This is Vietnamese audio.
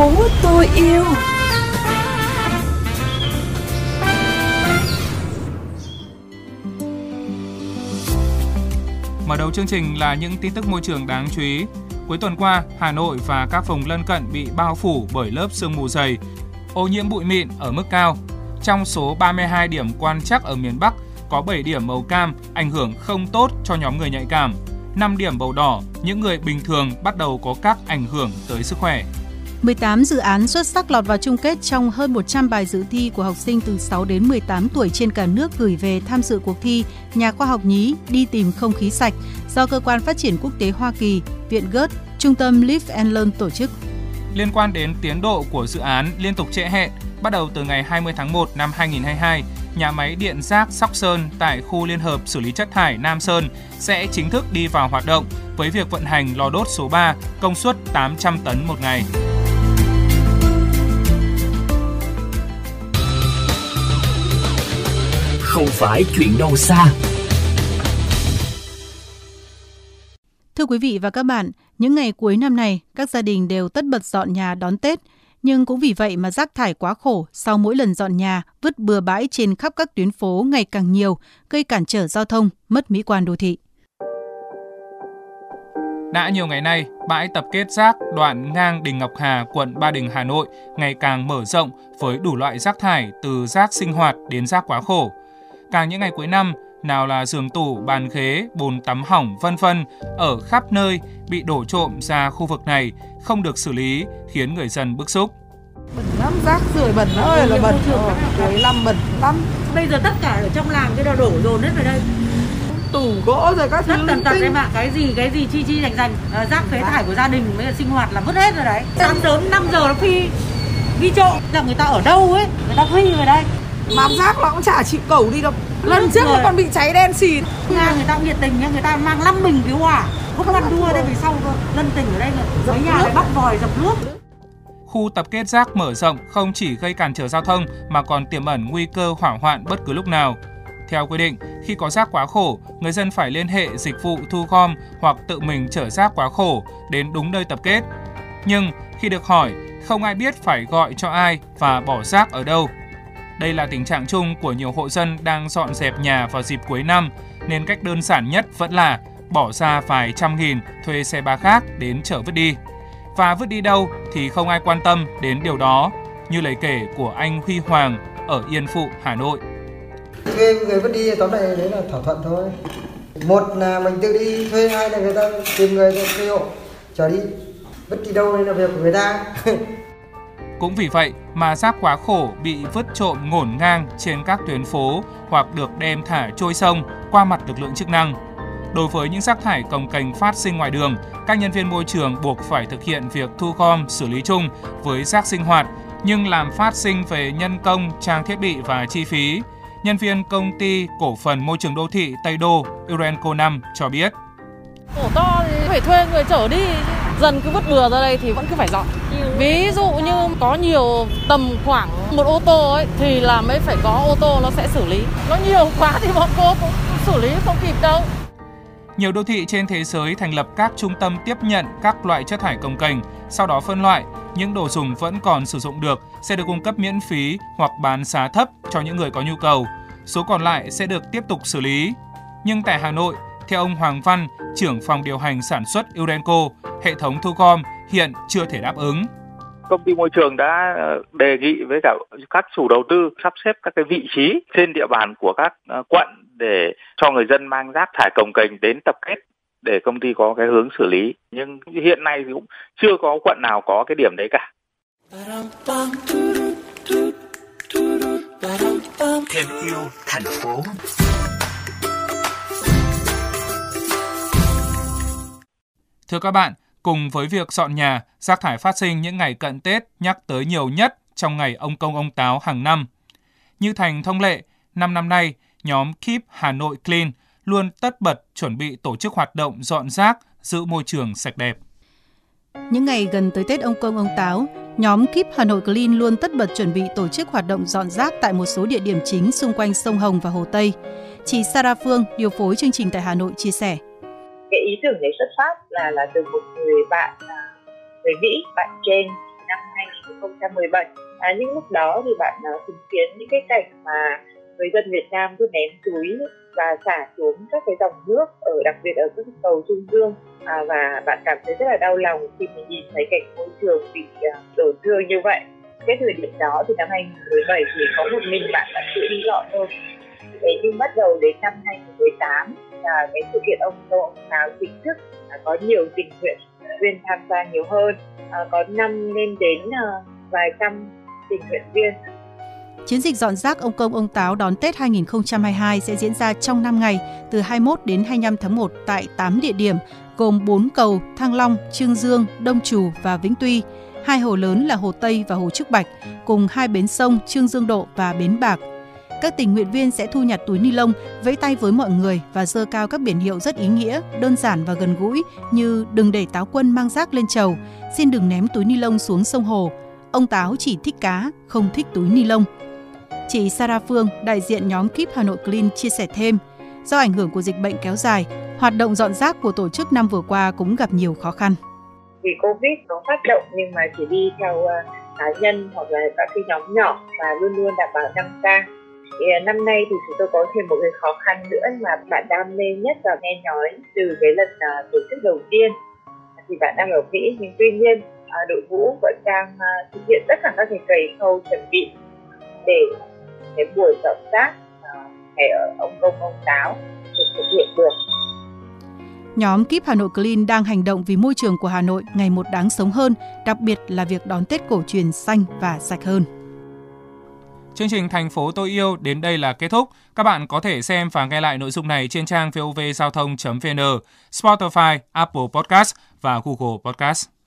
phố tôi yêu Mở đầu chương trình là những tin tức môi trường đáng chú ý. Cuối tuần qua, Hà Nội và các vùng lân cận bị bao phủ bởi lớp sương mù dày. Ô nhiễm bụi mịn ở mức cao. Trong số 32 điểm quan trắc ở miền Bắc, có 7 điểm màu cam ảnh hưởng không tốt cho nhóm người nhạy cảm. 5 điểm màu đỏ, những người bình thường bắt đầu có các ảnh hưởng tới sức khỏe. 18 dự án xuất sắc lọt vào chung kết trong hơn 100 bài dự thi của học sinh từ 6 đến 18 tuổi trên cả nước gửi về tham dự cuộc thi Nhà khoa học nhí đi tìm không khí sạch do Cơ quan Phát triển Quốc tế Hoa Kỳ, Viện Gớt, Trung tâm Live and Learn tổ chức. Liên quan đến tiến độ của dự án liên tục trễ hẹn, bắt đầu từ ngày 20 tháng 1 năm 2022, nhà máy điện rác Sóc Sơn tại khu liên hợp xử lý chất thải Nam Sơn sẽ chính thức đi vào hoạt động với việc vận hành lò đốt số 3 công suất 800 tấn một ngày. Không phải chuyện đâu xa. Thưa quý vị và các bạn, những ngày cuối năm này, các gia đình đều tất bật dọn nhà đón Tết. Nhưng cũng vì vậy mà rác thải quá khổ sau mỗi lần dọn nhà, vứt bừa bãi trên khắp các tuyến phố ngày càng nhiều, gây cản trở giao thông, mất mỹ quan đô thị. Đã nhiều ngày nay, bãi tập kết rác đoạn ngang Đình Ngọc Hà, quận Ba Đình, Hà Nội ngày càng mở rộng với đủ loại rác thải từ rác sinh hoạt đến rác quá khổ. Càng những ngày cuối năm, nào là giường tủ, bàn ghế, bồn tắm hỏng vân vân ở khắp nơi bị đổ trộm ra khu vực này không được xử lý khiến người dân bức xúc. Bẩn lắm, rác rưởi bẩn ơi là bẩn, ờ, cuối năm bẩn lắm. Bây giờ tất cả ở trong làng cái đó đổ dồn hết về đây. Tủ gỗ rồi các thứ Rất tần tật em ạ, cái gì cái gì chi chi dành dành à, rác phế thải của gia đình với là sinh hoạt là vứt hết rồi đấy. Sáng sớm 5 giờ nó phi đi trộm là người ta ở đâu ấy, người ta phi về đây. Mám rác nó cũng chả chịu cẩu đi đâu. Lần trước nó còn bị cháy đen xì. Nhà người ta nhiệt tình nha, người ta mang 5 bình cứu hỏa. Không ăn đua đây về sau cơ. Lân tình ở đây là mấy nhà lại bắt vòi dập nước. Khu tập kết rác mở rộng không chỉ gây cản trở giao thông mà còn tiềm ẩn nguy cơ hỏa hoạn bất cứ lúc nào. Theo quy định, khi có rác quá khổ, người dân phải liên hệ dịch vụ thu gom hoặc tự mình chở rác quá khổ đến đúng nơi tập kết. Nhưng khi được hỏi, không ai biết phải gọi cho ai và bỏ rác ở đâu. Đây là tình trạng chung của nhiều hộ dân đang dọn dẹp nhà vào dịp cuối năm, nên cách đơn giản nhất vẫn là bỏ ra vài trăm nghìn thuê xe ba khác đến chở vứt đi. Và vứt đi đâu thì không ai quan tâm đến điều đó, như lời kể của anh Huy Hoàng ở Yên Phụ, Hà Nội. thuê người vứt đi tóm lại đấy là thỏa thuận thôi một là mình tự đi thuê hai là người ta tìm người thuê hộ chở đi vứt đi đâu là việc của người ta Cũng vì vậy mà rác quá khổ bị vứt trộm ngổn ngang trên các tuyến phố hoặc được đem thả trôi sông qua mặt lực lượng chức năng. Đối với những rác thải cồng cành phát sinh ngoài đường, các nhân viên môi trường buộc phải thực hiện việc thu gom xử lý chung với rác sinh hoạt, nhưng làm phát sinh về nhân công, trang thiết bị và chi phí. Nhân viên công ty cổ phần môi trường đô thị Tây Đô Urenco 5 cho biết. Ổ to thì phải thuê người chở đi Dần cứ vứt bừa ra đây thì vẫn cứ phải dọn Ví dụ như có nhiều tầm khoảng một ô tô ấy Thì là mới phải có ô tô nó sẽ xử lý Nó nhiều quá thì bọn cô cũng xử lý không kịp đâu Nhiều đô thị trên thế giới thành lập các trung tâm tiếp nhận các loại chất thải công cành, sau đó phân loại. Những đồ dùng vẫn còn sử dụng được sẽ được cung cấp miễn phí hoặc bán giá thấp cho những người có nhu cầu. Số còn lại sẽ được tiếp tục xử lý. Nhưng tại Hà Nội, theo ông Hoàng Văn, trưởng phòng điều hành sản xuất Urenco, hệ thống thu gom hiện chưa thể đáp ứng. công ty môi trường đã ờ, đề nghị với cả các chủ đầu tư sắp xếp các cái vị trí trên địa bàn của các ờ, quận để cho người dân mang rác thải cồng kềnh đến tập kết để công ty có cái hướng xử lý nhưng hiện nay thì cũng chưa có quận nào có cái điểm đấy cả Thêm yêu thành phố. Thưa các bạn, cùng với việc dọn nhà, rác thải phát sinh những ngày cận Tết nhắc tới nhiều nhất trong ngày ông công ông táo hàng năm. Như thành thông lệ, năm năm nay, nhóm Keep Hà Nội Clean luôn tất bật chuẩn bị tổ chức hoạt động dọn rác, giữ môi trường sạch đẹp. Những ngày gần tới Tết ông Công ông Táo, nhóm Keep Hà Nội Clean luôn tất bật chuẩn bị tổ chức hoạt động dọn rác tại một số địa điểm chính xung quanh sông Hồng và Hồ Tây. Chị Sara Phương, điều phối chương trình tại Hà Nội chia sẻ cái ý tưởng đấy xuất phát là là từ một người bạn à, người Mỹ bạn trên năm 2017 à, nhưng lúc đó thì bạn uh, chứng kiến những cái cảnh mà người dân Việt Nam cứ ném túi và xả xuống các cái dòng nước ở đặc biệt ở các cầu Trung Dương. À, và bạn cảm thấy rất là đau lòng khi mình nhìn thấy cảnh môi trường bị uh, tổn thương như vậy. Cái thời điểm đó thì năm 2017 thì có một mình bạn đã tự đi dọn thôi. Thế nhưng bắt đầu đến năm 2018 là cái sự kiện ông Tô ông Táo chính thức à, có nhiều tình nguyện viên tham gia nhiều hơn à, có năm lên đến à, vài trăm tình nguyện viên Chiến dịch dọn rác ông Công ông Táo đón Tết 2022 sẽ diễn ra trong 5 ngày, từ 21 đến 25 tháng 1 tại 8 địa điểm, gồm 4 cầu Thăng Long, Trương Dương, Đông Trù và Vĩnh Tuy. Hai hồ lớn là Hồ Tây và Hồ Trúc Bạch, cùng hai bến sông Trương Dương Độ và Bến Bạc. Các tình nguyện viên sẽ thu nhặt túi ni lông, vẫy tay với mọi người và dơ cao các biển hiệu rất ý nghĩa, đơn giản và gần gũi như đừng để táo quân mang rác lên trầu, xin đừng ném túi ni lông xuống sông hồ. Ông Táo chỉ thích cá, không thích túi ni lông. Chị Sarah Phương, đại diện nhóm Keep Hà Nội Clean chia sẻ thêm, do ảnh hưởng của dịch bệnh kéo dài, hoạt động dọn rác của tổ chức năm vừa qua cũng gặp nhiều khó khăn. Vì Covid nó phát động nhưng mà chỉ đi theo à, cá nhân hoặc là các cái nhóm nhỏ và luôn luôn đảm bảo 5K. Thì à, năm nay thì chúng tôi có thêm một cái khó khăn nữa mà bạn đam mê nhất và nghe nói từ cái lần uh, tổ chức đầu tiên thì bạn đang ở Mỹ nhưng tuy nhiên uh, đội ngũ vẫn đang uh, thực hiện tất cả các cái cầy khâu chuẩn bị để cái buổi dọn rác ngày ở ông công ông táo được thực hiện được Nhóm Keep Hà Nội Clean đang hành động vì môi trường của Hà Nội ngày một đáng sống hơn, đặc biệt là việc đón Tết cổ truyền xanh và sạch hơn. Chương trình Thành phố tôi yêu đến đây là kết thúc. Các bạn có thể xem và nghe lại nội dung này trên trang vovgiao thông.vn, Spotify, Apple Podcast và Google Podcast.